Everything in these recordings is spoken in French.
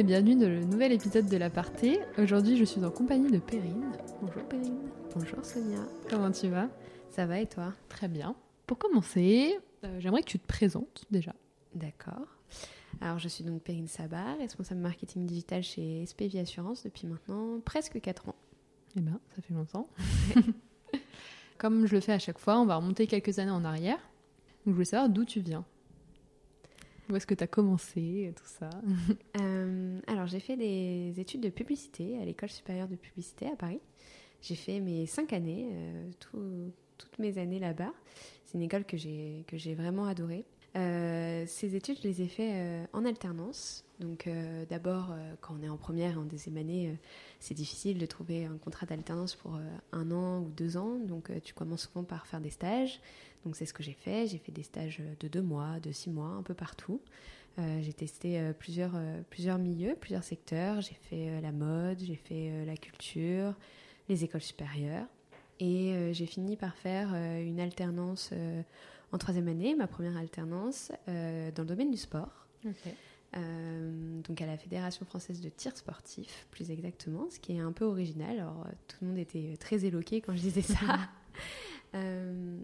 et bienvenue dans le nouvel épisode de l'aparté. Aujourd'hui, je suis en compagnie de Perrine. Bonjour Perrine. Bonjour Sonia. Comment tu vas? Ça va et toi? Très bien. Pour commencer, euh, j'aimerais que tu te présentes déjà. D'accord. Alors, je suis donc Perrine Sabat, responsable marketing digital chez SPV Assurance depuis maintenant presque 4 ans. Eh bien, ça fait longtemps. Comme je le fais à chaque fois, on va remonter quelques années en arrière. Donc, je voulais savoir d'où tu viens. Où est-ce que tu as commencé, tout ça? Euh, alors, j'ai fait des études de publicité à l'école supérieure de publicité à Paris. J'ai fait mes 5 années, euh, tout- toutes mes années là-bas. C'est une école que j'ai vraiment adorée. Euh, ces études, je les ai fait euh, en alternance. Donc, d'abord, quand on est en première et en deuxième année, c'est difficile de trouver un contrat d'alternance pour un an ou deux ans. Donc, tu commences souvent par faire des stages. Donc, c'est ce que j'ai fait. J'ai fait des stages de deux mois, de six mois, un peu partout. Euh, j'ai testé euh, plusieurs, euh, plusieurs milieux, plusieurs secteurs. J'ai fait euh, la mode, j'ai fait euh, la culture, les écoles supérieures. Et euh, j'ai fini par faire euh, une alternance euh, en troisième année, ma première alternance, euh, dans le domaine du sport. Euh, donc à la Fédération française de tir sportif, plus exactement, ce qui est un peu original. Alors euh, tout le monde était très éloqué quand je disais ça. Euh,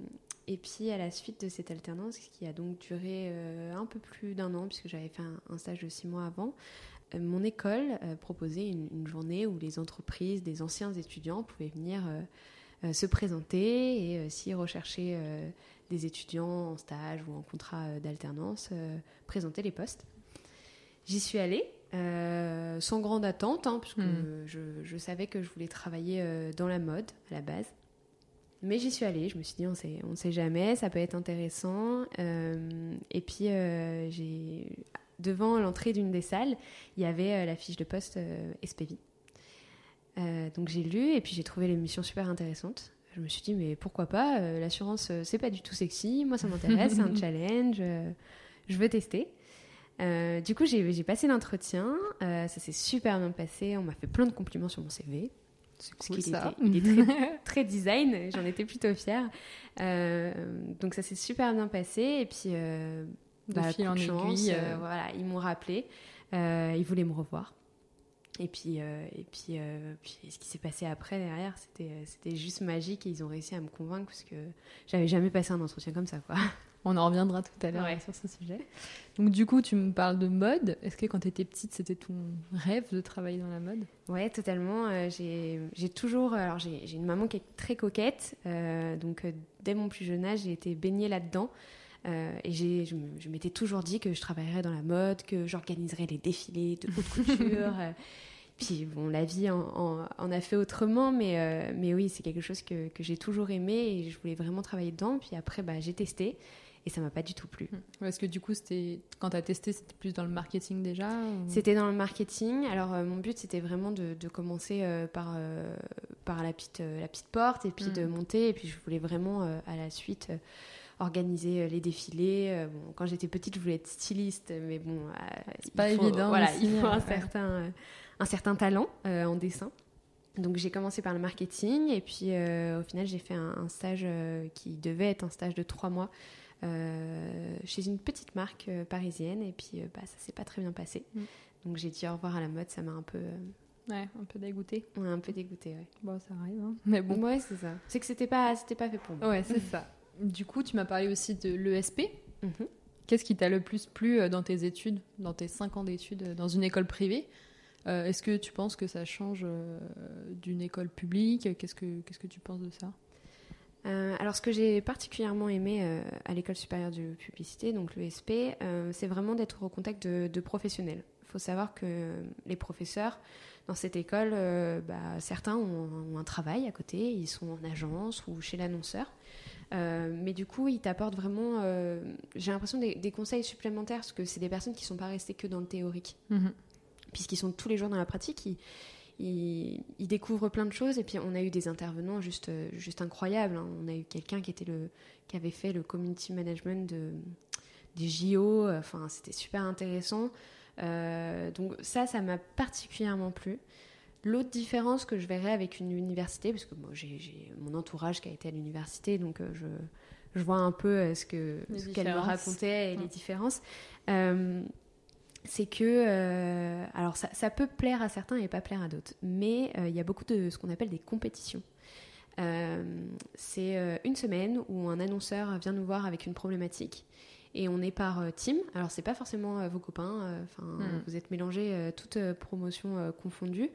et puis à la suite de cette alternance, qui a donc duré euh, un peu plus d'un an, puisque j'avais fait un, un stage de six mois avant, euh, mon école euh, proposait une, une journée où les entreprises, des anciens étudiants pouvaient venir se présenter et s'ils recherchaient des étudiants en stage ou en contrat d'alternance, présenter les postes. J'y suis allée. euh, sans grande attente, hein, puisque Mm. je, je savais que je voulais travailler euh, dans la mode à la base. Mais j'y suis allée, je me suis dit, on sait, on sait jamais, ça peut être intéressant. Euh, et puis, euh, j'ai devant l'entrée d'une des salles, il y avait euh, la fiche de poste euh, SPV. Donc j'ai lu et puis j'ai trouvé l'émission super intéressante. Je me suis dit, mais pourquoi pas L'assurance, c'est pas du tout sexy. Moi, ça m'intéresse, c'est un challenge. je veux tester. Du coup, j'ai passé l'entretien. ça s'est super bien passé. On m'a fait plein de compliments sur mon CV. C'est cool qu'il ça. était- il est très, très design, j'en étais plutôt fière. Euh, donc ça s'est super bien passé et puis euh, De fil coup en de chance, aiguille, euh, euh, voilà, ils m'ont rappelé, ils voulaient me revoir. Et puis, et puis, puis ce qui s'est passé après derrière, c'était c'était juste magique et ils ont réussi à me convaincre parce que j'avais jamais passé un entretien comme ça, quoi. On en reviendra tout à l'heure Ouais. sur ce sujet. Donc du coup, tu me parles de mode. Est-ce que quand tu étais petite, c'était ton rêve de travailler dans la mode? Ouais, totalement. Euh, j'ai toujours. Alors, j'ai une maman qui est très coquette. euh, donc, euh, dès mon plus jeune âge, j'ai été baignée là-dedans. Euh, et je, m'étais toujours dit que je travaillerais dans la mode, que j'organiserais les défilés de haute couture. euh, puis, bon, la vie en, en- en a fait autrement, mais, euh, mais oui, c'est quelque chose que, que j'ai toujours aimé et je voulais vraiment travailler dedans. Puis après, bah, j'ai testé et ça m'a pas du tout plu. Est-ce que du coup, c'était quand tu as testé, c'était plus dans le marketing déjà ou- C'était dans le marketing. Alors, euh, mon but, c'était vraiment de, de commencer euh, par, euh, par la, petite, la petite porte et puis de monter. Et puis, je voulais vraiment, à la suite, organiser les défilés. Bon, quand j'étais petite, je voulais être styliste, mais bon, il pas faut- évident Voilà, aussi, il faut un ouais. certain, un certain talent en dessin. Donc j'ai commencé par le marketing et puis euh, au final j'ai fait un, un stage euh, qui devait être un stage de trois mois chez une petite marque euh, parisienne et puis euh, bah, ça s'est pas très bien passé. Mm. Donc j'ai dit au revoir à la mode, ça m'a un peu, euh, Ouais, un peu dégoûté. ouais, un peu dégoûtée. Ouais, Bon, ça arrive. hein. Mais bon. ouais c'est ça. C'est que c'était pas, c'était pas fait pour moi. Ouais, c'est ça. Du coup, tu m'as parlé aussi de l'ESP. Mhm. Qu'est-ce qui t'a le plus plu euh, dans tes études, dans tes 5 ans d'études euh, dans une école privée? Euh, Est-ce que tu penses que ça change euh, d'une école publique? Qu'est-ce que Qu'est-ce que tu penses de ça? Euh, alors, ce que j'ai particulièrement aimé euh, à l'école supérieure de publicité, donc l'ESP, euh, c'est vraiment d'être au contact de, de professionnels. Il faut savoir que les professeurs dans cette école, bah, certains ont, ont un travail à côté, ils sont en agence ou chez l'annonceur. Mais du coup, ils t'apportent vraiment, j'ai l'impression, des, des conseils supplémentaires parce que c'est des personnes qui ne sont pas restées que dans le théorique puisqu'ils sont tous les jours dans la pratique, ils, ils, ils découvrent plein de choses. Et puis on a eu des intervenants juste, juste incroyables. hein. On a eu quelqu'un qui, était le, qui avait fait le community management de, des JO. Enfin, c'était super intéressant. Euh, donc ça, ça m'a particulièrement plu. L'autre différence que je verrais avec une université, parce que moi j'ai mon entourage qui a été à l'université, donc euh, je, je vois un peu euh, ce qu'elle me différences. racontait et les différences. Euh, c'est que, alors ça, ça, peut plaire à certains et pas plaire à d'autres, mais il y a beaucoup de ce qu'on appelle des compétitions. c'est une semaine où un annonceur vient nous voir avec une problématique et on est par euh, team. Alors c'est pas forcément euh, vos copains, euh, enfin hmm. vous êtes mélangés toutes promotions confondues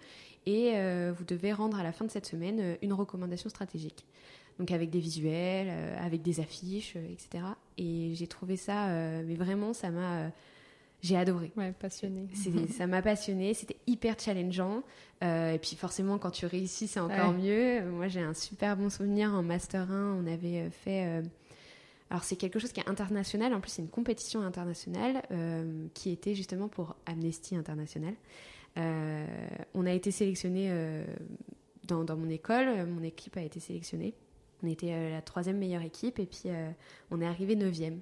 et vous devez rendre à la fin de cette semaine une recommandation stratégique. Donc avec des visuels, avec des affiches, etc. Et j'ai trouvé ça, mais vraiment ça m'a j'ai adoré. Ouais, passionné. ça m'a passionné, c'était hyper challengeant. et puis forcément, quand tu réussis, c'est encore mieux. Moi, j'ai un super bon souvenir en Master 1. On avait fait alors c'est quelque chose qui est international, en plus c'est une compétition internationale euh, qui était justement pour Amnesty International. Euh, on a été sélectionné euh, dans, mon école, mon équipe a été sélectionnée. On était la troisième meilleure équipe et puis on est arrivé neuvième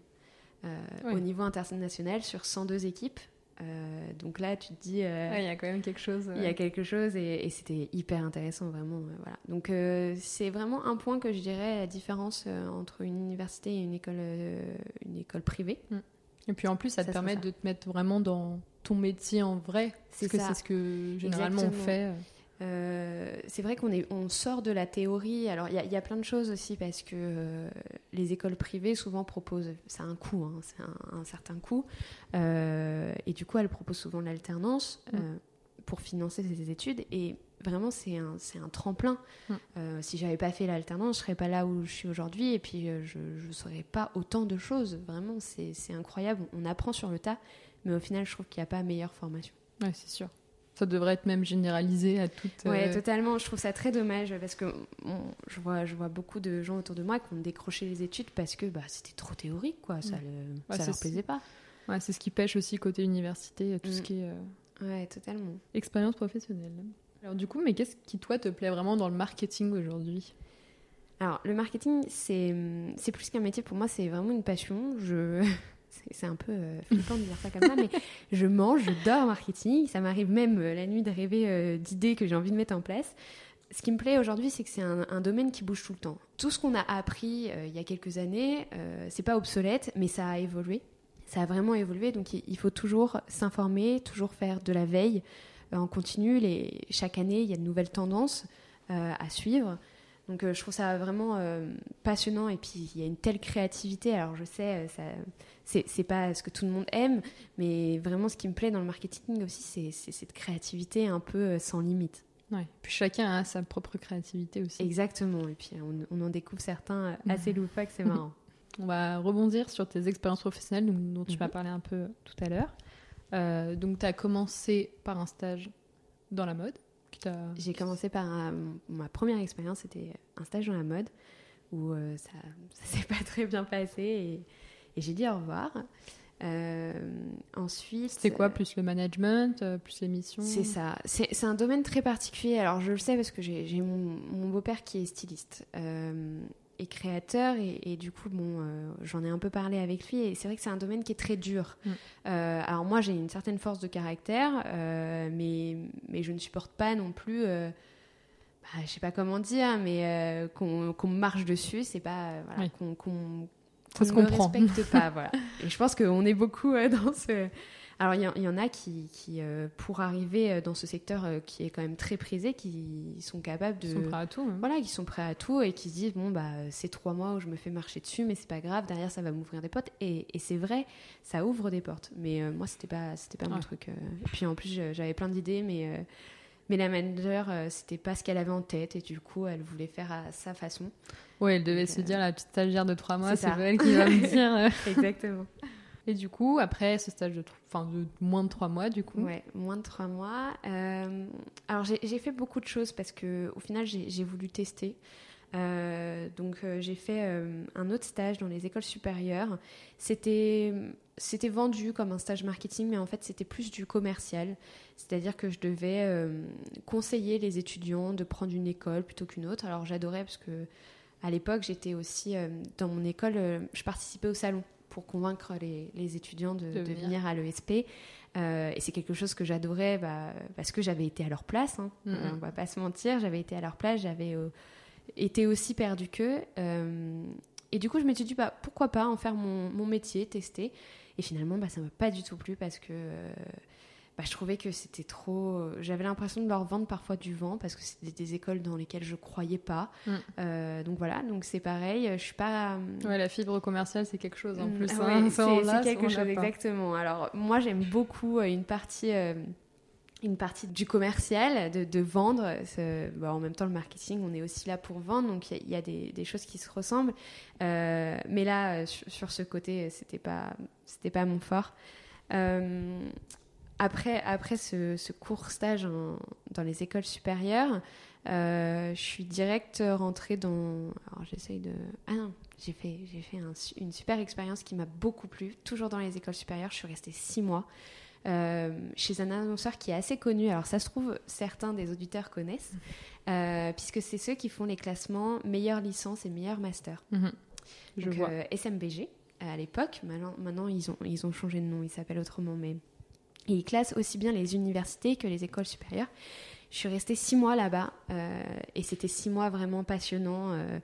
au niveau international sur 102 équipes. Euh, donc là, tu te dis. Euh, il y a quand même quelque chose. Il y a quelque chose et, c'était hyper intéressant, vraiment. Euh, voilà. Donc c'est vraiment un point que je dirais la différence entre une université et une école, une école privée. Mm. Et puis en plus, ça, te permet de te mettre vraiment dans ton métier en vrai. Parce que c'est ce que généralement on fait. Euh, c'est vrai qu'on on sort de la théorie. Alors, il y, a plein de choses aussi parce que euh, les écoles privées souvent proposent, c'est un coût, hein, c'est un, certain coût, euh, et du coup, elles proposent souvent l'alternance mm. pour financer ces études. Et vraiment, c'est un, un, tremplin. Mm. si j'avais pas fait l'alternance, je serais pas là où je suis aujourd'hui, et puis je ne saurais pas autant de choses. Vraiment, c'est incroyable. On apprend sur le tas, mais au final, je trouve qu'il n'y a pas meilleure formation. Ouais, c'est sûr. Ça devrait être même généralisé à toutes. Ouais, euh, totalement. Je trouve ça très dommage parce que je, vois, je vois beaucoup de gens autour de moi qui ont décroché les études parce que bah, c'était trop théorique, quoi. Ça, ne leur plaisait pas. Ouais, c'est ce qui pêche aussi côté université, tout ce mm. qui est. Euh, ouais, totalement. Expérience professionnelle. Alors, du coup, mais qu'est-ce qui, toi, te plaît vraiment dans le marketing aujourd'hui? Alors, le marketing, c'est plus qu'un métier. Pour moi, c'est vraiment une passion. Je, c'est un peu euh, flippant de dire ça comme ça, mais je mange, je dors marketing. Ça m'arrive même euh, la nuit de rêver euh, d'idées que j'ai envie de mettre en place. Ce qui me plaît aujourd'hui, c'est que c'est un, domaine qui bouge tout le temps. Tout ce qu'on a appris il y a quelques années, c'est pas obsolète, mais ça a évolué. Ça a vraiment évolué, donc il, faut toujours s'informer, toujours faire de la veille en continu. Les, chaque année, il y a de nouvelles tendances à suivre. Donc je trouve ça vraiment passionnant et puis il y a une telle créativité. Alors je sais, ça, c'est pas ce que tout le monde aime, mais vraiment ce qui me plaît dans le marketing aussi, c'est cette créativité un peu euh, sans limite. Ouais. Puis chacun a sa propre créativité aussi. Exactement. Et puis on, en découvre certains assez loufoques, c'est marrant. on va rebondir sur tes expériences professionnelles dont, tu m'as mhm. parlé un peu tout à l'heure. Euh, donc tu as commencé par un stage dans la mode. J'ai commencé par ma première expérience, c'était un stage dans la mode où euh, ça, ça s'est pas très bien passé et et j'ai dit au revoir. Euh, ensuite. C'est quoi Plus le management, euh, plus les missions C'est ça. C'est un domaine très particulier. Alors je le sais parce que j'ai mon, beau-père qui est styliste euh, créateur. Et, du coup, bon, j'en ai un peu parlé avec lui. Et c'est vrai que c'est un domaine qui est très dur. Mm. alors moi, j'ai une certaine force de caractère, mais, mais je ne supporte pas non plus. Bah, je sais pas comment dire, mais qu'on marche dessus, c'est pas voilà, qu'on comprend. respecte pas, voilà. Et je pense qu'on est beaucoup euh, dans ce. Alors, il y, en a qui, qui euh, pour arriver euh, dans ce secteur qui est quand même très prisé, qui sont capables de. Qui sont prêts à tout. Hein. Voilà, qui sont prêts à tout et qui se disent bon, bah, c'est trois mois où je me fais marcher dessus, mais c'est pas grave, derrière, ça va m'ouvrir des portes. Et, et c'est vrai, ça ouvre des portes. Mais moi, c'était pas, c'était pas mon truc. Et puis, en plus, j'avais plein d'idées, mais mais la manager, euh, c'était pas ce qu'elle avait en tête et du coup, elle voulait faire à sa façon. Oui, elle devait se dire, la petite stagiaire de trois mois, c'est elle qui va me dire. Euh. Exactement. Et du coup, après ce stage de, moins de trois mois, du coup Ouais, moins de trois mois. Euh, alors, j'ai fait beaucoup de choses parce que au final, j'ai voulu tester. donc, j'ai fait un autre stage dans les écoles supérieures. C'était c'était vendu comme un stage marketing, mais en fait, c'était plus du commercial. C'est-à-dire que je devais euh, conseiller les étudiants de prendre une école plutôt qu'une autre. Alors, j'adorais parce que à l'époque, j'étais aussi euh, dans mon école, euh, je participais au salon pour convaincre les, étudiants de, venir à l'ESP. et c'est quelque chose que j'adorais bah, parce que j'avais été à leur place. Hein. Mm-hmm. On va pas se mentir, j'avais été à leur place, j'avais été aussi perdu qu'eux. et du coup, je m'étais dit, bah, pourquoi pas en faire mon, mon métier, tester. Et finalement, bah, ça m'a pas du tout plu parce que bah, je trouvais que c'était trop. J'avais l'impression de leur vendre parfois du vent parce que c'était des écoles dans lesquelles je croyais pas. Mm. Euh, donc voilà, donc c'est pareil. Je suis pas. Ouais, la fibre commerciale, c'est quelque chose en Mm, plus. ah hein. ouais, c'est quelque chose exactement. Alors moi, j'aime beaucoup euh, une partie. euh, une partie du commercial, de, de vendre. Bah, en même temps, le marketing, on est aussi là pour vendre, donc il y a- il y, a des, des choses qui se ressemblent. Euh, mais là, euh, sur, sur ce côté, c'était pas, c'était pas mon fort. Euh, après, après ce, ce court stage en- dans les écoles supérieures, euh, je suis direct rentrée dans. Alors j'essaye de. Ah non, j'ai fait, j'ai fait un une super expérience qui m'a beaucoup plu. Toujours dans les écoles supérieures, je suis restée six mois. euh, chez un annonceur qui est assez connu. Alors, ça se trouve, certains des auditeurs connaissent, euh, puisque c'est ceux qui font les classements meilleure licence et meilleur master. Mhm. Je Donc, vois. SMBG à l'époque. Maintenant, maintenant ils, ont, ils ont changé de nom, ils s'appellent autrement, mais et ils classent aussi bien les universités que les écoles supérieures. Je suis restée six mois là-bas euh, et c'était six mois vraiment passionnants. euh,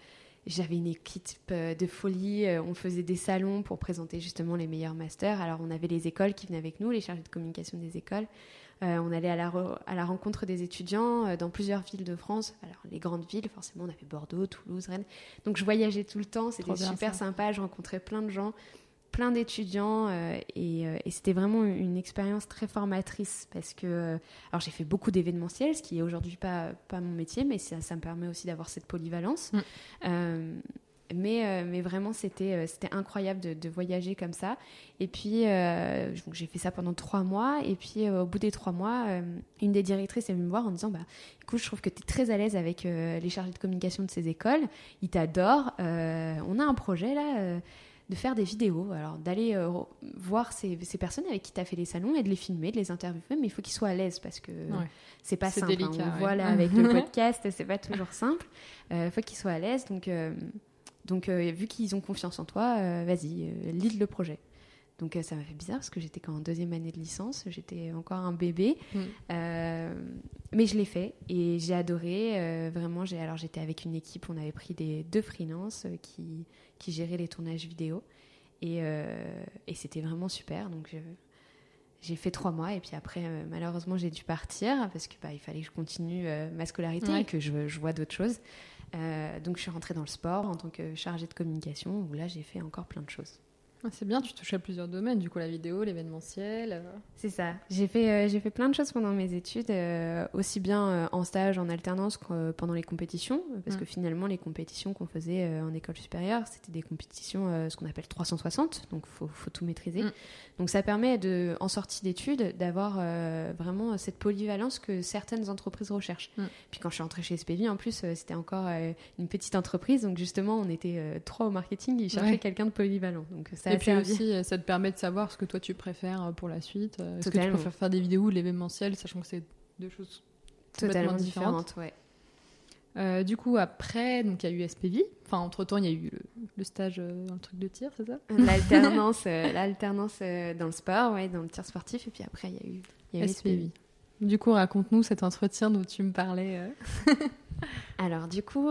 j'avais une équipe euh, de folie, on faisait des salons pour présenter justement les meilleurs masters. Alors on avait les écoles qui venaient avec nous, les chargés de communication des écoles. Euh, on allait à la, re- à la rencontre des étudiants euh, dans plusieurs villes de France. Alors les grandes villes, forcément, on avait Bordeaux, Toulouse, Rennes. Donc je voyageais tout le temps, c'était super ça. sympa. Je rencontrais plein de gens, plein d'étudiants euh, et, euh, et c'était vraiment une expérience très formatrice parce que euh, alors j'ai fait beaucoup d'événementiels, ce qui est aujourd'hui pas pas mon métier, mais ça, ça me permet aussi d'avoir cette polyvalence. Mm. Mais, mais vraiment, c'était c'était incroyable de, de voyager comme ça. Et puis, j'ai fait ça pendant trois mois. Et puis, au bout des trois mois, une des directrices est venue me voir en disant bah, Écoute, je trouve que tu es très à l'aise avec les chargés de communication de ces écoles. Ils t'adorent. On a un projet là. Euh, de faire des vidéos, alors d'aller euh, voir ces, ces personnes avec qui tu as fait les salons et de les filmer, de les interviewer, mais il faut qu'ils soient à l'aise parce que Ouais. c'est pas simple. hein. délicat, On ouais. voit là avec le podcast, c'est pas toujours simple. Il faut qu'ils soient à l'aise. Donc, euh, donc euh, vu qu'ils ont confiance en toi, euh, vas-y, euh, lead le projet. Donc euh, ça m'a fait bizarre parce que j'étais qu'en deuxième année de licence, j'étais encore un bébé, Mm. Euh, mais je l'ai fait et j'ai adoré. euh, vraiment, j'ai alors j'étais avec une équipe, on avait pris des deux freelances qui qui géraient les tournages vidéo et, euh, et c'était vraiment super. Donc j'ai fait trois mois et puis après malheureusement j'ai dû partir parce que bah, il fallait que je continue ma scolarité Ouais. et que je, je vois d'autres choses. Donc je suis rentrée dans le sport en tant que chargée de communication où là j'ai fait encore plein de choses. Ah, C'est bien, tu touches à plusieurs domaines, du coup la vidéo, l'événementiel. euh. C'est ça. J'ai fait, euh, j'ai fait plein de choses pendant mes études, euh, aussi bien en stage, en alternance que pendant les compétitions, parce Mm. que finalement, les compétitions qu'on faisait en école supérieure, c'était des compétitions, ce qu'on appelle 360, donc faut, faut tout maîtriser. Mm. Donc ça permet, de, en sortie d'études, d'avoir vraiment cette polyvalence que certaines entreprises recherchent. Mm. Puis quand je suis entrée chez SPV, en plus, c'était encore une petite entreprise, donc justement, on était trois au marketing, ils cherchaient Ouais. quelqu'un de polyvalent. Donc ça a Et puis aussi, euh, ça te permet de savoir ce que toi tu préfères euh, pour la suite. euh, Est-ce que tu préfères faire des vidéos ou de l'événementiel, sachant que c'est deux choses totalement différentes. ouais. Euh, du coup, après, donc il y a eu SPV. Enfin, entre-temps, il y a eu le, le stage euh, dans le truc de tir, c'est ça? L'alternance, euh, l'alternance dans le sport, ouais, dans le tir sportif, et puis après il y a eu, il y a eu SPV. Du coup, raconte-nous cet entretien dont tu me parlais. Alors du coup,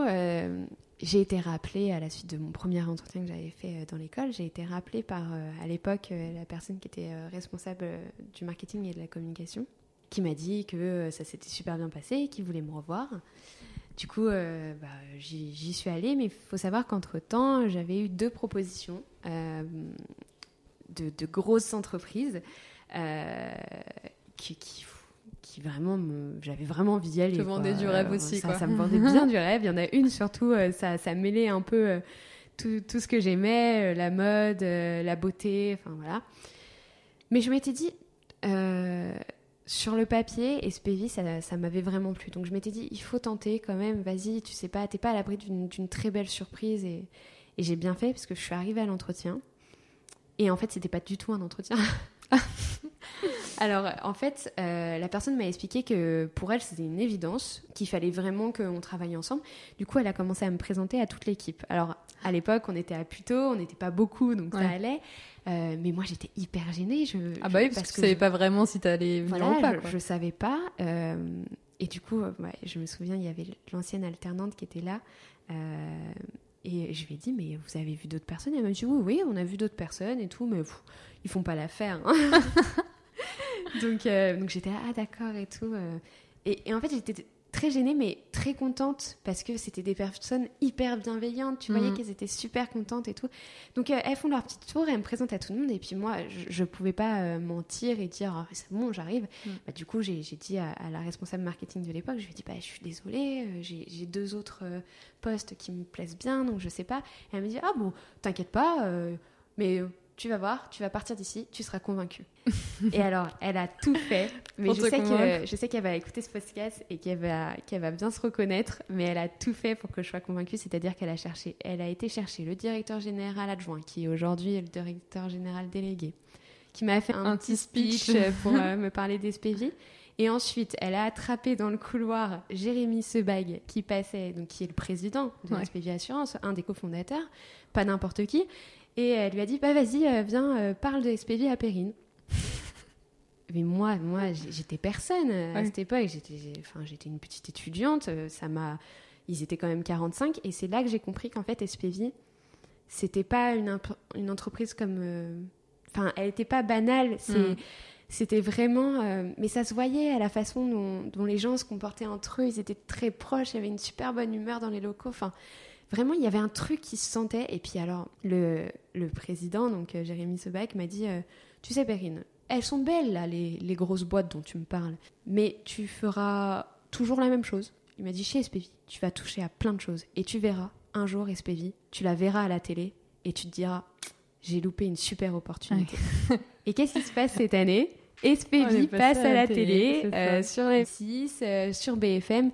j'ai été rappelée à la suite de mon premier entretien que j'avais fait euh, dans l'école, j'ai été rappelée par euh, à l'époque euh, la personne qui était responsable du marketing et de la communication, qui m'a dit que ça s'était super bien passé, qu'il voulait me revoir. Du coup, bah, j'y suis allée, mais il faut savoir qu'entre-temps, j'avais eu deux propositions de, grosses entreprises qui, qui, qui vraiment, me- j'avais vraiment envie d'y aller. Te quoi. vendait du rêve aussi, ça, quoi. ça me vendait bien du rêve. Il y en a une surtout, euh, ça, ça mêlait un peu euh, tout, tout ce que j'aimais, euh, la mode, la beauté, enfin voilà. Mais je m'étais dit, sur le papier, SPV, ça, ça m'avait vraiment plu. Donc je m'étais dit, il faut tenter quand même, vas-y, tu sais pas, t'es pas à l'abri d'une d'une très belle surprise. Et, et j'ai bien fait parce que je suis arrivée à l'entretien. Et en fait, c'était pas du tout un entretien. Alors, en fait, euh, la personne m'a expliqué que pour elle, c'était une évidence, qu'il fallait vraiment qu'on travaille ensemble. Du coup, elle a commencé à me présenter à toute l'équipe. Alors, à l'époque, on était à Puto, on n'était pas beaucoup, donc ça allait. Euh, mais moi, j'étais hyper gênée. Je, Ah je- bah oui, parce, que tu savais pas vraiment si voilà, ou pas. je, quoi. je savais pas. euh, et du coup, euh, ouais, je me souviens, il y avait l'ancienne alternante qui était là. Et je lui ai dit, mais vous avez vu d'autres personnes? Elle m'a dit, oui, oui, on a vu d'autres personnes et tout, mais pff, ils font pas l'affaire. hein. donc euh, donc j'étais, ah d'accord et tout. euh. Et, et en fait, j'étais très gênée, mais très contente parce que c'était des personnes hyper bienveillantes. Tu voyais Mhm. qu'elles étaient super contentes et tout. Donc euh, elles font leur petit tour, elles me présentent à tout le monde. Et puis moi, je, je pouvais pas euh, mentir et dire, Ah, c'est bon, j'arrive. Mhm. Bah, du coup, j'ai dit à, à la responsable marketing de l'époque, je lui ai dit, bah, je suis désolée, euh, j'ai deux autres postes qui me plaisent bien, donc je sais pas. Et elle me dit, ah bon, t'inquiète pas, mais tu vas voir, tu vas partir d'ici, tu seras convaincue. et alors, elle a tout fait. Mais Pour je sais, convaincre. que, je sais qu'elle va écouter ce podcast et qu'elle va, qu'elle va bien se reconnaître, mais elle a tout fait pour que je sois convaincue, c'est-à-dire qu'elle a cherché, elle a été chercher le directeur général adjoint, qui est aujourd'hui le directeur général délégué, qui m'a fait un, Un petit speech. speech pour euh, me parler d'SPV. Et ensuite, elle a attrapé dans le couloir Jérémy Sebag, qui passait, donc qui est le président de Ouais. SPV Assurance, un des cofondateurs, pas n'importe qui. Et elle lui a dit, bah vas-y, euh, viens, euh, parle de SPV à Perrine. Mais moi, moi, j'étais personne euh, à Ouais. cette époque. J'étais, enfin, j'étais une petite étudiante. Ça m'a, ils étaient quand même 45, et c'est là que j'ai compris qu'en fait, SPV, c'était pas une, une entreprise comme, euh, enfin, elle était pas banale. C'est, Mm. c'était vraiment, euh, mais ça se voyait à la façon dont, dont les gens se comportaient entre eux. Ils étaient très proches. Il y avait une super bonne humeur dans les locaux. Enfin, vraiment, il y avait un truc qui se sentait. Et puis alors, le, le président, donc euh, Jérémy Sebag, m'a dit, euh, tu sais, Perrine, elles sont belles là, les, les grosses boîtes dont tu me parles, mais tu feras toujours la même chose. Il m'a dit, chez SPV, tu vas toucher à plein de choses et tu verras un jour SPV, tu la verras à la télé et tu te diras, j'ai loupé une super opportunité. et qu'est-ce qui se passe cette année? On SPV passe à la télé, euh, sur M6, euh, sur BFM.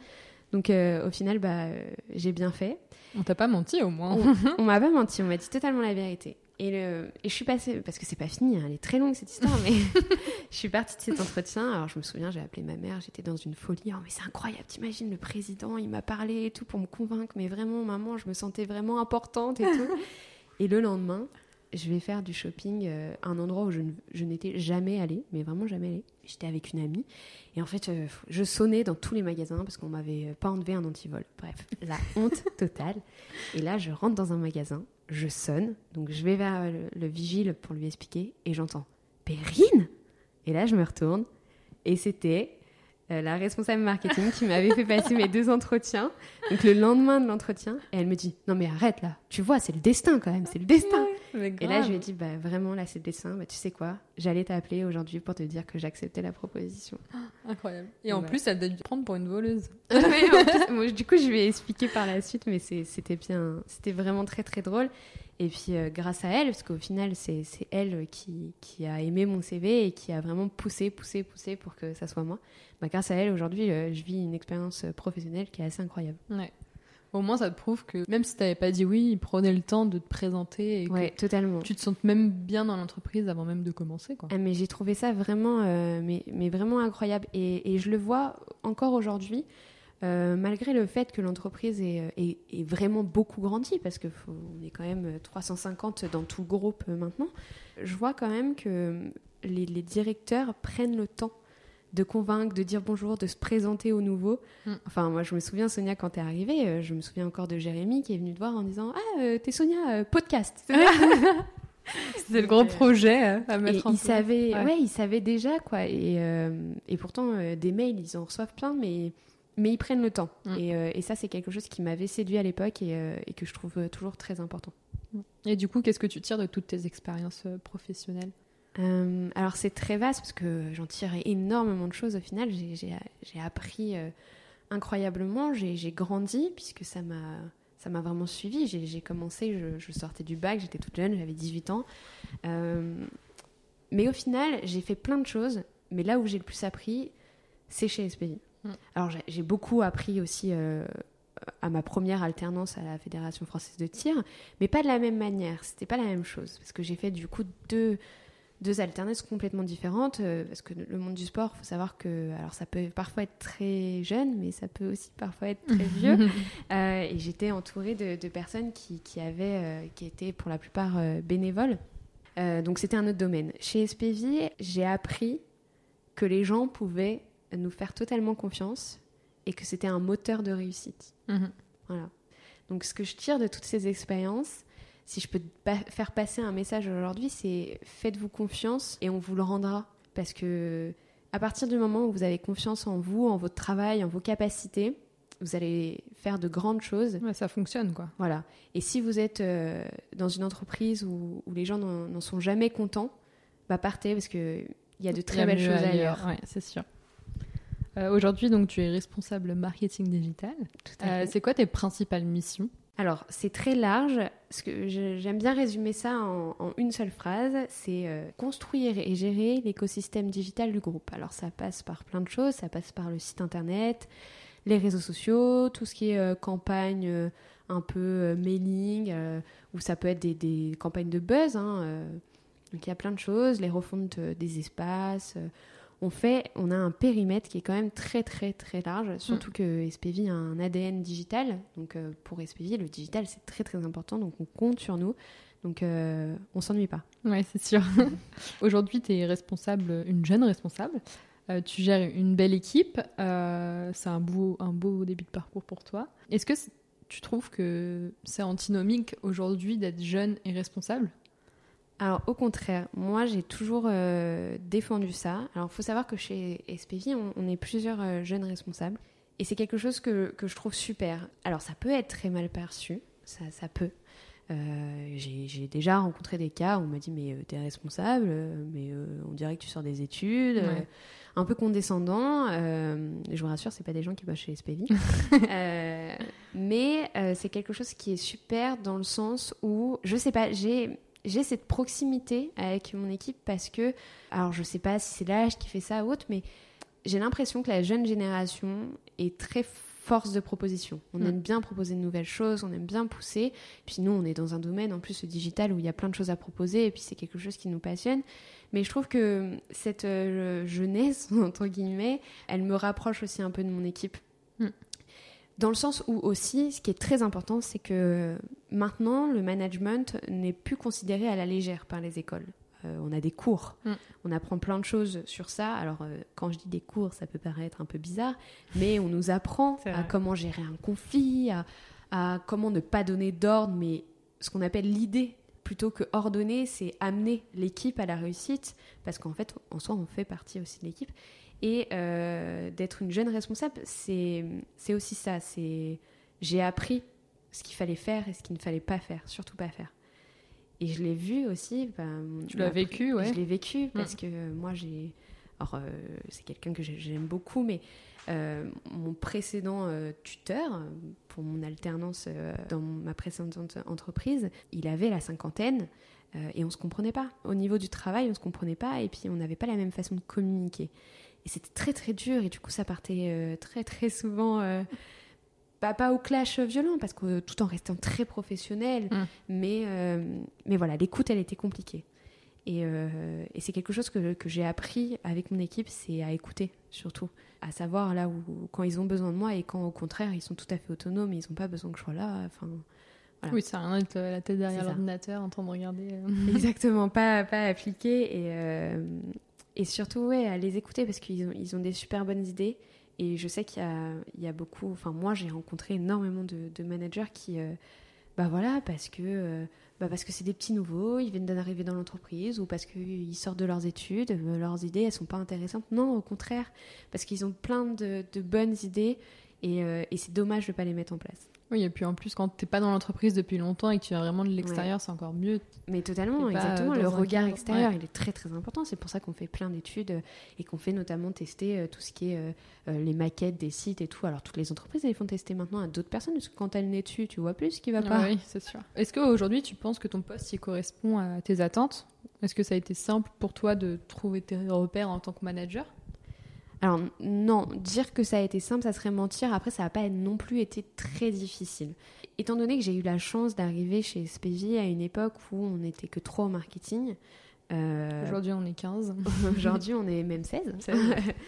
Donc euh, au final, bah, euh, j'ai bien fait. On t'a pas menti au moins. On, on m'a pas menti, on m'a dit totalement la vérité. Et, le, et je suis passée, parce que c'est pas fini, hein, elle est très longue cette histoire, mais je suis partie de cet entretien. Alors je me souviens, j'ai appelé ma mère, j'étais dans une folie. Oh, mais c'est incroyable, t'imagines, le président, il m'a parlé et tout pour me convaincre, mais vraiment, maman, je me sentais vraiment importante et tout. et le lendemain, je vais faire du shopping euh, à un endroit où je n'étais jamais allée, mais vraiment jamais allée. J'étais avec une amie. Et en fait, euh, je sonnais dans tous les magasins parce qu'on m'avait euh, pas enlevé un antivol. Bref, la honte totale. Et là, je rentre dans un magasin, je sonne, donc je vais vers euh, le, le vigile pour lui expliquer, et j'entends Perrine Et là, je me retourne, et c'était euh, la responsable marketing qui m'avait fait passer mes deux entretiens. Donc le lendemain de l'entretien, et elle me dit Non, mais arrête là, tu vois, c'est le destin quand même, c'est le destin. Et là, je lui ai dit, bah, vraiment, là, c'est dessin. Bah, tu sais quoi J'allais t'appeler aujourd'hui pour te dire que j'acceptais la proposition. Incroyable. Et en Ouais. plus, elle dû te prendre pour une voleuse. Mais en plus, moi, du coup, je lui ai expliqué par la suite, mais c'était bien, c'était vraiment très, très drôle. Et puis, euh, grâce à elle, parce qu'au final, c'est elle qui, qui a aimé mon CV et qui a vraiment poussé, poussé, poussé pour que ça soit moi. Bah, grâce à elle, aujourd'hui, euh, je vis une expérience professionnelle qui est assez incroyable. Ouais. Au moins, ça te prouve que même si t'avais pas dit oui, ils prenaient le temps de te présenter et que Ouais, totalement. tu te sentes même bien dans l'entreprise avant même de commencer. Quoi. Ah, mais j'ai trouvé ça vraiment, euh, mais, mais vraiment incroyable. Et, et je le vois encore aujourd'hui, euh, malgré le fait que l'entreprise est, euh, est- est vraiment beaucoup grandi, parce qu'on est quand même 350 dans tout le groupe maintenant, je vois quand même que les, les directeurs prennent le temps de convaincre, de dire bonjour, de se présenter aux nouveaux. Mm. Enfin, moi, je me souviens, Sonia, quand t'es arrivée, euh, je me souviens encore de Jérémy qui est venu te voir en disant Ah, euh, t'es Sonia, euh, podcast. C'était le gros euh, projet à et mettre en ils place. savaient, Ouais. ouais. ils savaient déjà quoi. Et, et pourtant, des mails, ils en reçoivent plein, mais, mais ils prennent le temps. Mm. Et, et ça, c'est quelque chose qui m'avait séduit à l'époque et, et que je trouve toujours très important. Et du coup, qu'est-ce que tu tires de toutes tes expériences professionnelles? Euh, alors, c'est très vaste parce que j'en tire énormément de choses au final. J'ai- appris euh, incroyablement, j'ai grandi puisque ça m'a. Ça m'a vraiment suivi. J'ai commencé, je, je sortais du bac, j'étais toute jeune, j'avais 18 ans. Euh, mais au final, j'ai fait plein de choses. Mais là où j'ai le plus appris, c'est chez SPI. Mm. Alors j'ai- beaucoup appris aussi à ma première alternance à la Fédération française de tir, mais pas de la même manière. C'était pas la même chose parce que j'ai fait du coup deux deux alternances complètement différentes euh, parce que le monde du sport, faut savoir que alors ça peut parfois être très jeune, mais ça peut aussi parfois être très vieux. Euh, et j'étais entourée de, de personnes qui, qui avaient, euh, qui étaient pour la plupart bénévoles. Donc c'était un autre domaine. Chez SPV, j'ai appris que les gens pouvaient nous faire totalement confiance et que c'était un moteur de réussite. Mhm. Voilà. Donc ce que je tire de toutes ces expériences, si je peux faire passer un message aujourd'hui, c'est faites-vous confiance et on vous le rendra. Parce que à partir du moment où vous avez confiance en vous, en votre travail, en vos capacités, vous allez faire de grandes choses. Ouais, ça fonctionne, quoi. Voilà. Et si vous êtes euh, dans une entreprise où, où les gens n'en sont jamais contents, bah partez parce que il y a de très belles choses ailleurs. Ouais, c'est sûr. Euh, Aujourd'hui, donc, tu es responsable marketing digital. Euh, c'est quoi tes principales missions? Alors, c'est très large. Ce que j'aime bien résumer ça en, une seule phrase, c'est euh, construire et gérer l'écosystème digital du groupe. Alors, ça passe par plein de choses. Ça passe par le site internet, les réseaux sociaux, tout ce qui est euh, campagne euh, un peu mailing, ou ça peut être des, campagnes de buzz. hein, donc, il y a plein de choses. Les refontes des espaces. On fait, on a un périmètre qui est quand même très très très large, surtout que SPV a un ADN digital. Donc euh, pour SPV, le digital c'est très très important, donc on compte sur nous. Donc euh, on s'ennuie pas. Ouais, c'est sûr. Aujourd'hui, tu es responsable, une jeune responsable. Euh, tu gères une belle équipe. Euh, c'est un beau, un beau début de parcours pour toi. Est-ce que tu trouves que c'est antinomique aujourd'hui d'être jeune et responsable? Alors au contraire, moi j'ai toujours euh, défendu ça. Alors il faut savoir que chez SPV, on, on est plusieurs euh, jeunes responsables. Et c'est quelque chose que, que je trouve super. Alors ça peut être très mal perçu, ça, ça peut. Euh, j'ai déjà rencontré des cas où on m'a dit mais t'es responsable, mais on dirait que tu sors des études, Ouais. un peu condescendant. je vous rassure, c'est pas des gens qui bossent chez SPV. Mais c'est quelque chose qui est super dans le sens où, je sais pas, j'ai j'ai cette proximité avec mon équipe parce que, alors je sais pas si c'est l'âge qui fait ça ou autre, mais j'ai l'impression que la jeune génération est très force de proposition. On Mm. aime bien proposer de nouvelles choses, on aime bien pousser. Puis nous, on est dans un domaine en plus le digital où il y a plein de choses à proposer et puis c'est quelque chose qui nous passionne. Mais je trouve que cette euh, jeunesse, entre guillemets, elle me rapproche aussi un peu de mon équipe. Mm. Dans le sens où aussi, ce qui est très important, c'est que maintenant, le management n'est plus considéré à la légère par les écoles. Euh, on a des cours, Mm. on apprend plein de choses sur ça. Alors, euh, quand je dis des cours, ça peut paraître un peu bizarre, mais on nous apprend à comment gérer un conflit, à, à comment ne pas donner d'ordre, mais ce qu'on appelle l'idée plutôt que ordonner, c'est amener l'équipe à la réussite, parce qu'en fait, en soi, on fait partie aussi de l'équipe. Et euh, d'être une jeune responsable, c'est aussi ça. C'est j'ai appris ce qu'il fallait faire et ce qu'il ne fallait pas faire, surtout pas faire. Et je l'ai vu aussi. bah, mon- Tu l'as vécu, ouais. Je l'ai vécu parce que euh, moi, j'ai. Alors, euh, c'est quelqu'un que j'ai- j'aime beaucoup, mais euh, mon précédent euh, tuteur, pour mon alternance dans ma précédente entreprise, il avait la cinquantaine et on se comprenait pas. Au niveau du travail, on se comprenait pas et puis on n'avait pas la même façon de communiquer. Et c'était très très dur et du coup ça partait euh, très très souvent, euh, pas, pas au clash violent parce que tout en restant très professionnel, Mm. mais, euh, mais voilà, l'écoute elle était compliquée. Et, euh, et c'est quelque chose que, que j'ai appris avec mon équipe, c'est à écouter surtout, à savoir là où quand ils ont besoin de moi et quand au contraire ils sont tout à fait autonomes, ils n'ont pas besoin que je sois là. Enfin, Voilà. Oui, ça a rien d'être euh, la tête derrière l'ordinateur en train de regarder. euh. Exactement, pas, pas appliqué et, euh, et surtout ouais, à les écouter parce qu'ils ont, ils ont des super bonnes idées et je sais qu'il y a, y a beaucoup, enfin moi j'ai rencontré énormément de, managers qui, euh, bah voilà, parce que euh, bah parce que c'est des petits nouveaux, ils viennent d'arriver dans l'entreprise ou parce qu'ils sortent de leurs études, euh, leurs idées elles sont pas intéressantes. Non, au contraire, parce qu'ils ont plein de, de bonnes idées et, euh, et c'est dommage de pas les mettre en place. Oui, et puis en plus, quand t'es pas dans l'entreprise depuis longtemps et que tu viens vraiment de l'extérieur, c'est encore mieux. Mais totalement, pas, exactement. Le regard extérieur, ouais. il est très très important. C'est pour ça qu'on fait plein d'études euh, et qu'on fait notamment tester euh, tout ce qui est euh, les maquettes des sites et tout. Alors toutes les entreprises, elles les font tester maintenant à d'autres personnes parce que quand elles n'est dessus, tu vois plus ce qui va pas. Ah Oui, c'est sûr. Est-ce qu'aujourd'hui, tu penses que ton poste il correspond à tes attentes? Est-ce que ça a été simple pour toi de trouver tes repères en tant que manager? Alors non, dire que ça a été simple, ça serait mentir. Après, ça n'a pas non plus été très difficile. Étant donné que j'ai eu la chance d'arriver chez SPV à une époque où on n'était que trois au marketing. euh, Aujourd'hui, on est 15. Aujourd'hui, on est même 16. 16.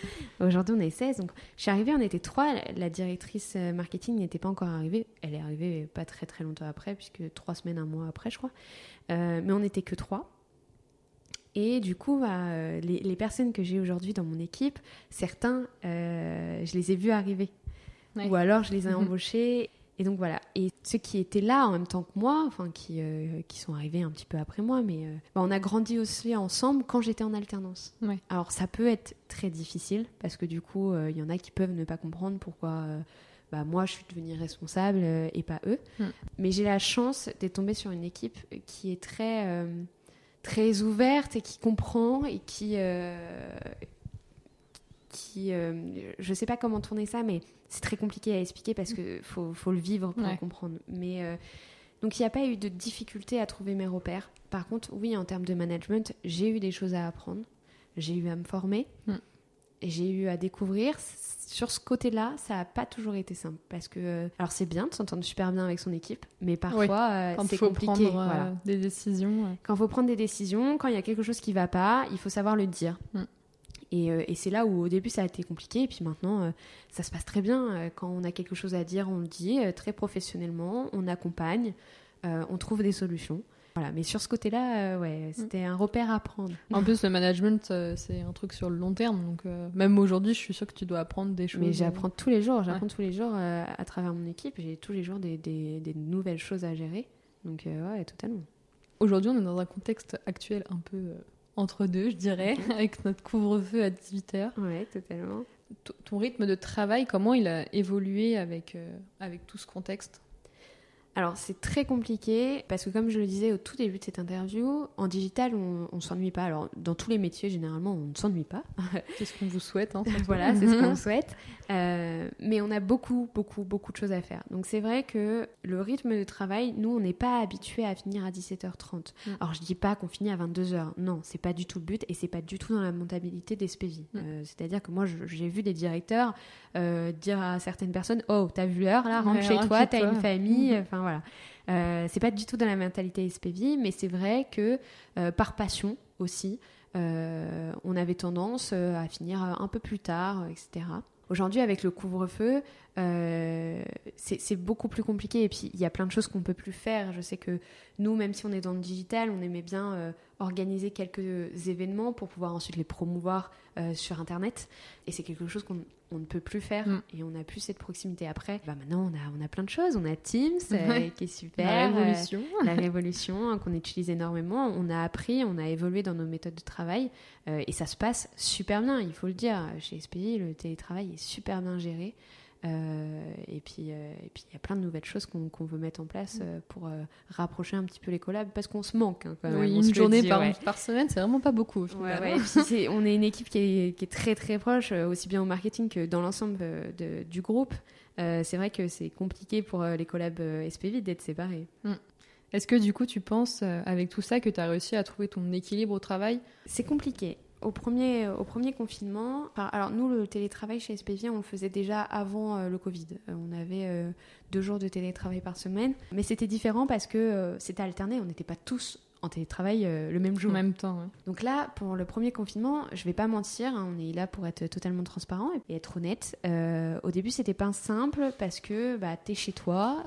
Aujourd'hui, on est 16. Donc, je suis arrivée, on était trois. La directrice euh, marketing n'était pas encore arrivée. Elle est arrivée pas très très longtemps après, puisque trois semaines, un mois après, je crois. Euh, mais on n'était que trois. Et du coup, bah, euh, les, les personnes que j'ai aujourd'hui dans mon équipe, certains, euh, je les ai vus arriver. Ouais. Ou alors, je les ai Mhm. embauchés. Et donc voilà. Et ceux qui étaient là en même temps que moi, enfin qui, euh, qui sont arrivés un petit peu après moi, mais euh, bah, on a grandi aussi ensemble quand j'étais en alternance. Ouais. Alors ça peut être très difficile parce que du coup, il y en a qui peuvent ne pas comprendre pourquoi bah, moi je suis devenue responsable et pas eux. Mm. Mais j'ai la chance d'être tombée sur une équipe qui est très, très ouverte et qui comprend et qui. euh, qui euh, je sais pas comment tourner ça, mais c'est très compliqué à expliquer parce que faut, faut le vivre pour Ouais. comprendre. Mais euh, donc il n'y a pas eu de difficulté à trouver mes repères. Par contre, oui, en termes de management, j'ai eu des choses à apprendre, j'ai eu à me former, Mm. Et j'ai eu à découvrir. Sur ce côté-là, ça n'a pas toujours été simple parce que, euh, alors c'est bien de s'entendre super bien avec son équipe, mais parfois euh, Quand c'est faut compliqué. prendre euh, voilà. des décisions. Quand il faut prendre des décisions, quand il y a quelque chose qui va pas, il faut savoir le dire. Mm. Et, et c'est là où au début ça a été compliqué, et puis maintenant ça se passe très bien. Quand on a quelque chose à dire, on le dit très professionnellement, on accompagne, on trouve des solutions. Voilà, mais sur ce côté-là, euh, ouais, Mm. c'était un repère à prendre. En plus, le management, euh, c'est un truc sur le long terme. Donc, euh, même aujourd'hui, je suis sûre que tu dois apprendre des choses. Mais j'apprends tous les jours, Ouais. j'apprends tous les jours euh, à travers mon équipe, j'ai tous les jours des, des- des nouvelles choses à gérer. Donc euh, ouais, totalement. Aujourd'hui, on est dans un contexte actuel un peu euh, entre deux, je dirais, avec notre couvre-feu à 18h. Ouais, totalement. Ton rythme de travail, comment il a évolué avec, euh, avec tout ce contexte? Alors c'est très compliqué parce que comme je le disais au tout début de cette interview, en digital on, on s'ennuie pas. Alors dans tous les métiers généralement on ne s'ennuie pas. C'est ce qu'on vous souhaite. Hein, voilà, c'est ce qu'on souhaite. Euh, mais on a beaucoup, beaucoup, beaucoup de choses à faire. Donc c'est vrai que le rythme de travail, nous on n'est pas habitué à finir à 17h30. Mm. Alors je dis pas qu'on finit à 22h. Non, c'est pas du tout le but et c'est pas du tout dans la montabilité des SPV. Mm. Euh, C'est-à-dire que moi j'ai vu des directeurs euh, dire à certaines personnes Oh, t'as vu l'heure là, rentre Ouais, chez rentre toi, t'as une famille. Enfin voilà. Euh, c'est pas du tout dans la mentalité SPV, mais c'est vrai que euh, par passion aussi, euh, on avait tendance à finir un peu plus tard, etc. Aujourd'hui, avec le couvre-feu, c'est beaucoup plus compliqué. Et puis, il y a plein de choses qu'on peut plus faire. Je sais que nous, même si on est dans le digital, on aimait bien organiser quelques événements pour pouvoir ensuite les promouvoir euh, sur Internet. Et c'est quelque chose qu'on on ne peut plus faire. Mm. Et on n'a plus cette proximité. Après, bah maintenant, on a, on a plein de choses. On a Teams, euh, qui est super. La euh, révolution. la révolution hein, qu'on utilise énormément. On a appris, on a évolué dans nos méthodes de travail et ça se passe super bien, il faut le dire. Chez SPI, le télétravail est super bien géré. Euh, et puis, euh, et puis il y a plein de nouvelles choses qu'on veut mettre en place euh, pour rapprocher un petit peu les collabs parce qu'on se manque. hein, quand même, Oui, on une journée dit, par, ouais. par semaine, c'est vraiment pas beaucoup. au Ouais, final. ouais. Et puis c'est- on est une équipe qui est, qui est très très proche, aussi bien au marketing que dans l'ensemble du groupe. C'est vrai que c'est compliqué pour les collabs SPV d'être séparés. Est-ce que du coup, tu penses, avec tout ça, que tu as réussi à trouver ton équilibre au travail? C'est compliqué. Au premier, au premier confinement, enfin, alors nous, le télétravail chez SPV, on le faisait déjà avant euh, le Covid. Euh, on avait euh, deux jours de télétravail par semaine, mais c'était différent parce que c'était alterné, on n'était pas tous en télétravail le même en jour. même temps ouais. Donc là, pour le premier confinement, je vais pas mentir, hein, on est là pour être totalement transparent et être honnête. Au début, c'était pas simple parce que bah, t'es chez toi,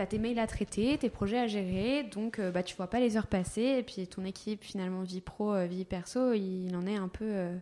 t'as tes mails à traiter, tes projets à gérer, donc euh, bah, tu vois pas les heures passer et puis ton équipe, finalement, vie pro, euh, vie perso, il en est un peu euh,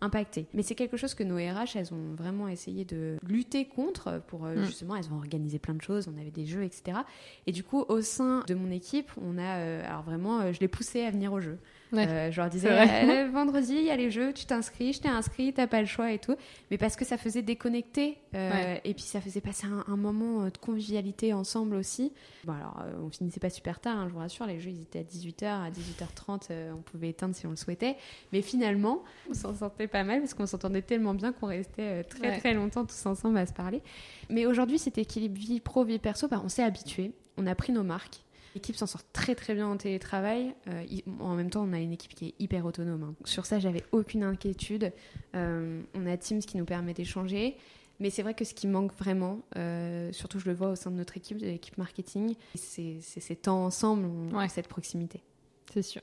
impacté. Mais c'est quelque chose que nos RH, elles ont vraiment essayé de lutter contre pour euh, Mm. justement, elles ont organisé plein de choses, on avait des jeux, etc. Et du coup, au sein de mon équipe, on a, alors vraiment, je les poussais à venir au jeu. Ouais. Euh, je leur disais, euh, vendredi, il y a les jeux, tu t'inscris, je t'ai inscrit, t'as pas le choix et tout. Mais parce que ça faisait déconnecter euh, Ouais. et puis ça faisait passer un, un moment de convivialité ensemble aussi. Bon, alors, on finissait pas super tard, hein, je vous rassure, les jeux ils étaient à 18h, à 18h30, euh, on pouvait éteindre si on le souhaitait. Mais finalement, on s'en sortait pas mal parce qu'on s'entendait tellement bien qu'on restait très Ouais. très longtemps tous ensemble à se parler. Mais aujourd'hui, cet équilibre vie pro, vie perso, bah, on s'est habitué, on a pris nos marques. L'équipe s'en sort très très bien en télétravail. Euh, en même temps, on a une équipe qui est hyper autonome. hein. Sur ça, j'avais aucune inquiétude. Euh, on a Teams qui nous permet d'échanger. Mais c'est vrai que ce qui manque vraiment, euh, surtout je le vois au sein de notre équipe, de l'équipe marketing, c'est ces temps ensemble, on- Ouais. cette proximité. C'est sûr.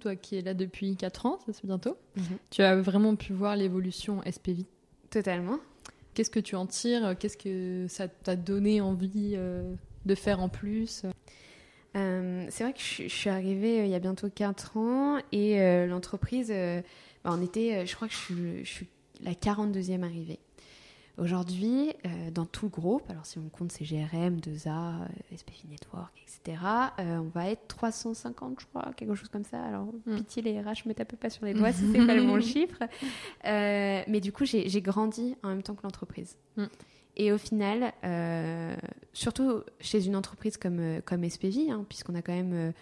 Toi qui es là depuis 4 ans, ça c'est bientôt, tu as vraiment pu voir l'évolution SPV. Totalement. Qu'est-ce que tu en tires? Qu'est-ce que ça t'a donné envie de faire en plus? Euh, c'est vrai que je, suis- je suis arrivée euh, il y a bientôt 4 ans et euh, l'entreprise, euh, bah, on était, je crois que je suis, je suis la 42e arrivée. Aujourd'hui, dans tout le groupe, alors si on compte CGRM, 2A, SPV Network, etc., on va être 350, je crois, quelque chose comme ça. Alors, mm. pitié les RH, me tape pas sur les doigts si c'est pas le bon chiffre. mais du coup, j'ai grandi en même temps que l'entreprise. Mm. Et au final, surtout chez une entreprise comme, comme SPV, hein, puisqu'on a quand même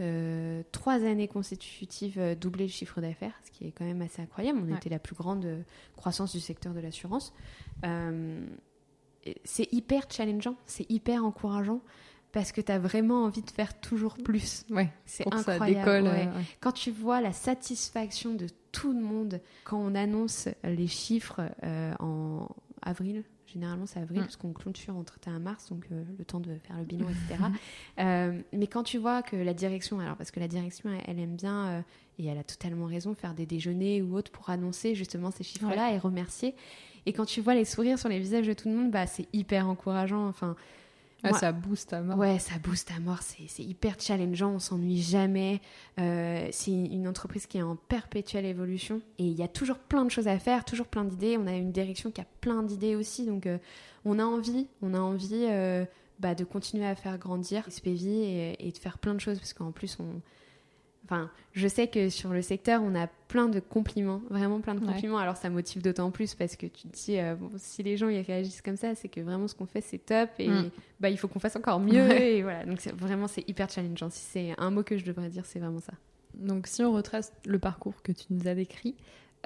euh, trois années consécutives euh, doublé le chiffre d'affaires, ce qui est quand même assez incroyable. On était la plus grande euh, croissance du secteur de l'assurance. c'est hyper challengeant, c'est hyper encourageant parce que tu as vraiment envie de faire toujours plus. Ouais, c'est incroyable. Quand tu vois la satisfaction de tout le monde quand on annonce les chiffres en avril, Généralement, c'est avril, mm. parce qu'on clôture entre 31 mars, donc euh, le temps de faire le bilan, etc. Euh, mais quand tu vois que la direction, alors parce que la direction, elle, aime bien, euh, et elle a totalement raison, faire des déjeuners ou autres pour annoncer justement ces chiffres-là et remercier. Et quand tu vois les sourires sur les visages de tout le monde, bah, c'est hyper encourageant. Enfin, ça booste à mort. Ouais, ça booste à mort. C'est hyper challengeant. On s'ennuie jamais. Euh, c'est une entreprise qui est en perpétuelle évolution. Et il y a toujours plein de choses à faire, toujours plein d'idées. On a une direction qui a plein d'idées aussi. Donc, euh, on a envie, on a envie euh, bah, de continuer à faire grandir SPV et, et, de faire plein de choses. Parce qu'en plus, on, Enfin, je sais que sur le secteur, on a plein de compliments, vraiment plein de compliments. Alors ça motive d'autant plus parce que tu te dis, euh, si les gens y réagissent comme ça, c'est que vraiment ce qu'on fait c'est top et mm. bah il faut qu'on fasse encore mieux et voilà. Donc vraiment c'est hyper challengeant. Si c'est un mot que je devrais dire, c'est vraiment ça. Donc si on retrace le parcours que tu nous as décrit,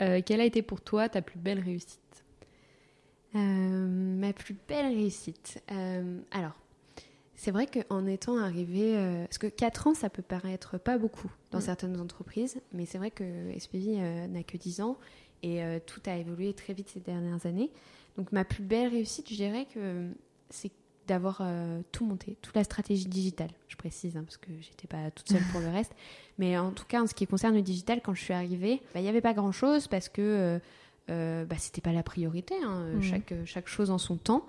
euh, quelle a été pour toi ta plus belle réussite? Euh, Ma plus belle réussite. alors c'est vrai qu'en étant arrivé, euh, parce que 4 ans, ça peut paraître pas beaucoup dans mm. certaines entreprises, mais c'est vrai que SPV euh, n'a que 10 ans et euh, tout a évolué très vite ces dernières années. Donc ma plus belle réussite, je dirais que c'est d'avoir tout monté, toute la stratégie digitale, je précise, hein, parce que j'étais pas toute seule pour le reste. Mais en tout cas, en ce qui concerne le digital, quand je suis arrivée, bah, il n'y avait pas grand-chose parce que bah, c'était pas la priorité, hein, mm. chaque, chaque chose en son temps.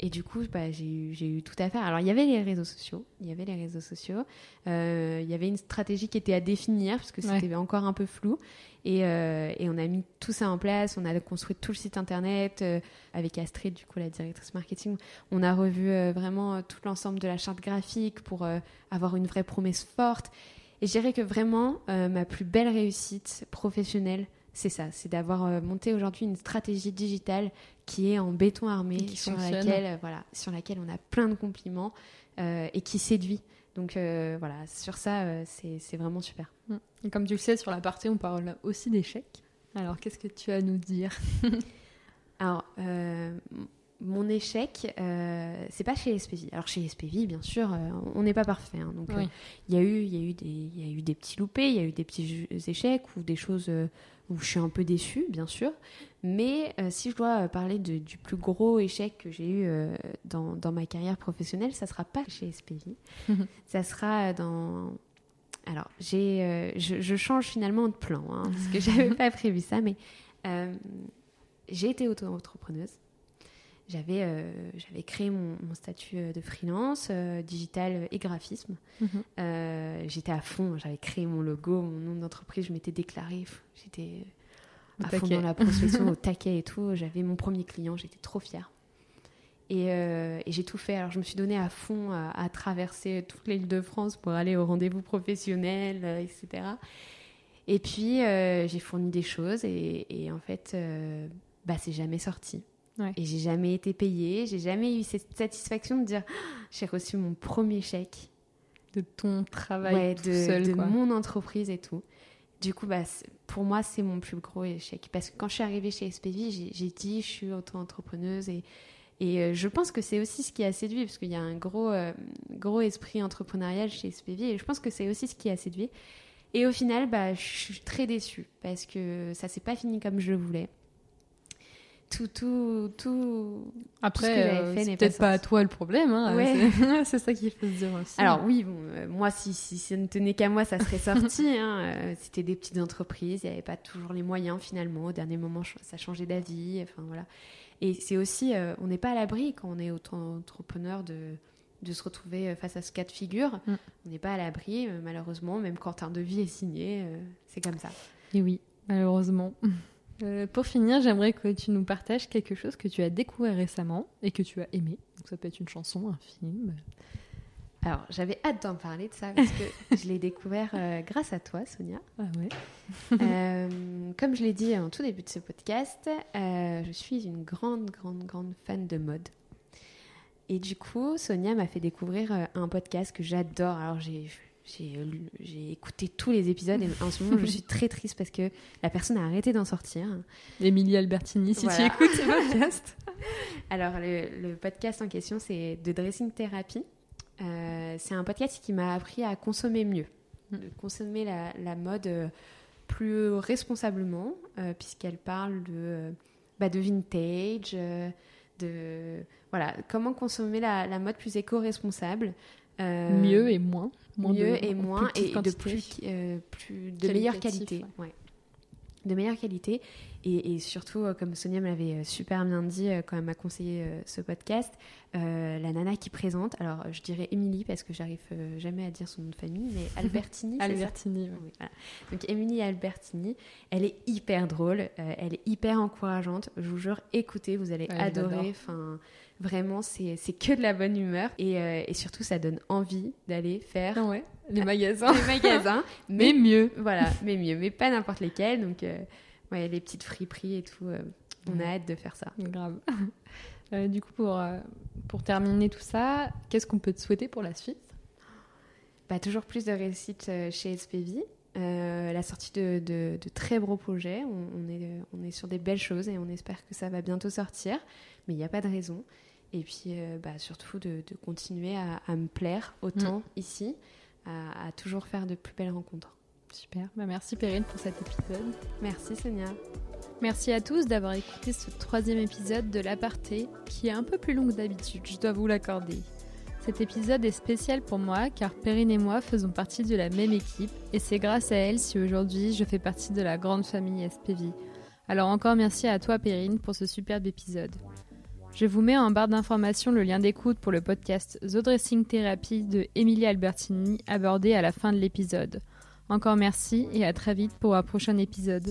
Et du coup, bah, j'ai eu, tout à faire. Alors, il y avait les réseaux sociaux. Il y avait les réseaux sociaux. Euh, il y avait une stratégie qui était à définir, parce que c'était encore un peu flou. Et, euh, et, on a mis tout ça en place. On a construit tout le site internet euh, avec Astrid, du coup, la directrice marketing. On a revu vraiment tout l'ensemble de la charte graphique pour avoir une vraie promesse forte. Et je dirais que vraiment, ma plus belle réussite professionnelle, c'est ça, c'est d'avoir monté aujourd'hui une stratégie digitale qui est en béton armé, sur laquelle, euh, voilà, sur laquelle on a plein de compliments euh, et qui séduit. Donc euh, voilà, sur ça, c'est vraiment super. Mm. Et comme tu le sais, sur la partie, on parle aussi d'échecs. Alors, qu'est-ce que tu as à nous dire Alors, mon échec, c'est pas chez SPV. Alors chez SPV, bien sûr, on n'est pas parfait. Hein. donc il y a eu, il y a eu des, il y a eu des petits loupés, il y a eu des petits échecs ou des choses où je suis un peu déçue, bien sûr. Mais euh, si je dois euh, parler du plus gros échec que j'ai eu euh, dans, dans, ma carrière professionnelle, ça sera pas chez SPV. ça sera dans. Alors, j'ai, je, change finalement de plan, hein, parce que j'avais pas prévu ça, mais j'ai été auto-entrepreneuse. J'avais, j'avais créé mon, statut de freelance, digital et graphisme. Mhm. j'étais à fond, j'avais créé mon logo, mon nom d'entreprise, je m'étais déclarée. J'étais à fond dans la prospection, au taquet et tout. J'avais mon premier client, j'étais trop fière. Euh, et, j'ai tout fait. Alors, je me suis donnée à fond à, traverser toute l'île de France pour aller au rendez-vous professionnel, euh, etc. Et puis, euh, j'ai fourni des choses et, en fait, bah, c'est jamais sorti. Et j'ai jamais été payée. J'ai jamais eu cette satisfaction de dire j'ai reçu mon premier chèque. De ton travail de, seul, de mon entreprise et tout. Du coup, bah, pour moi, c'est mon plus gros échec. Parce que quand je suis arrivée chez SPV, j'ai dit je suis auto-entrepreneuse et, et euh, je pense que c'est aussi ce qui a séduit, parce qu'il y a un gros, euh, gros esprit entrepreneurial chez SPV et je pense que c'est aussi ce qui a séduit. Et au final, bah, je suis très déçue parce que ça s'est pas fini comme je le voulais tout, tout, tout. Après, euh, c'est peut-être pas, à toi le problème. Hein, c'est ça qu'il faut se dire aussi. Alors oui, bon, euh, moi, si, si ça ne tenait qu'à moi, ça serait sorti. hein, euh, C'était des petites entreprises, il n'y avait pas toujours les moyens finalement. Au dernier moment, ça changeait d'avis. Enfin voilà. Et c'est aussi, on n'est pas à l'abri quand on est auto-entrepreneur de, de se retrouver face à ce cas de figure. Mm. On n'est pas à l'abri, malheureusement, même quand un devis est signé, c'est comme ça. Et oui, malheureusement. Euh, pour finir, j'aimerais que tu nous partages quelque chose que tu as découvert récemment et que tu as aimé. Donc ça peut être une chanson, un film. Alors, j'avais hâte d'en parler de ça parce que je l'ai découvert euh, grâce à toi, Sonia. Ah ouais. Euh, comme je l'ai dit en tout début de ce podcast, je suis une grande, grande, grande fan de mode. Et du coup, Sonia m'a fait découvrir un podcast que j'adore. Alors, j'ai j'ai lu- j'ai écouté tous les épisodes et en ce moment, je suis très triste parce que la personne a arrêté d'en sortir. Émilie Albertini, si Voilà. tu écoutes ce podcast. Alors, le, le podcast en question, c'est de Dressing Therapy. Euh, c'est un podcast qui m'a appris à consommer mieux, Mm. de consommer la, la mode euh, plus responsablement, euh, puisqu'elle parle de, euh, bah, de vintage, euh, de voilà, comment consommer la, la mode plus éco-responsable. Euh, Mieux et moins. moins mieux de- et moins et de plus, euh, plus de meilleure qualité. Ouais. De meilleure qualité et, et surtout, euh, comme Sonia me l'avait super bien dit quand elle m'a conseillé ce podcast, euh, la nana qui présente, alors je dirais Émilie parce que j'arrive euh, jamais à dire son nom de famille, mais Albertini. ça Albertini. oui, voilà. Donc Émilie Albertini, elle est hyper drôle, euh, elle est hyper encourageante. Je vous jure, écoutez, vous allez Ouais, adorer. Enfin, vraiment, c'est que de la bonne humeur et, euh, et surtout, ça donne envie d'aller faire Ah ouais. Les magasins. les magasins, Mais mais mieux. voilà, mais mieux, mais pas n'importe lesquels. Donc, euh, ouais, les petites friperies et tout, euh, on a hâte de faire ça. Grave. Euh, du coup, pour, pour terminer tout ça, qu'est-ce qu'on peut te souhaiter pour la suite? Bah, toujours plus de réussite chez SPV. euh, la sortie de, de- de très gros projets. On, on est, on est sur des belles choses et on espère que ça va bientôt sortir. Mais il n'y a pas de raison. Et puis, euh, bah, surtout de, de continuer à, à me plaire autant ici, à, à toujours faire de plus belles rencontres. Super. Bah, merci Perrine pour cet épisode. Merci Sonia. Merci à tous d'avoir écouté ce troisième épisode de l'aparté, qui est un peu plus long que d'habitude, je dois vous l'accorder. Cet épisode est spécial pour moi car Perrine et moi faisons partie de la même équipe et c'est grâce à elle si aujourd'hui je fais partie de la grande famille SPV. Alors encore merci à toi Perrine pour ce superbe épisode. Je vous mets en barre d'information le lien d'écoute pour le podcast The Dressing Therapy de Emilie Albertini abordé à la fin de l'épisode. Encore merci et à très vite pour un prochain épisode.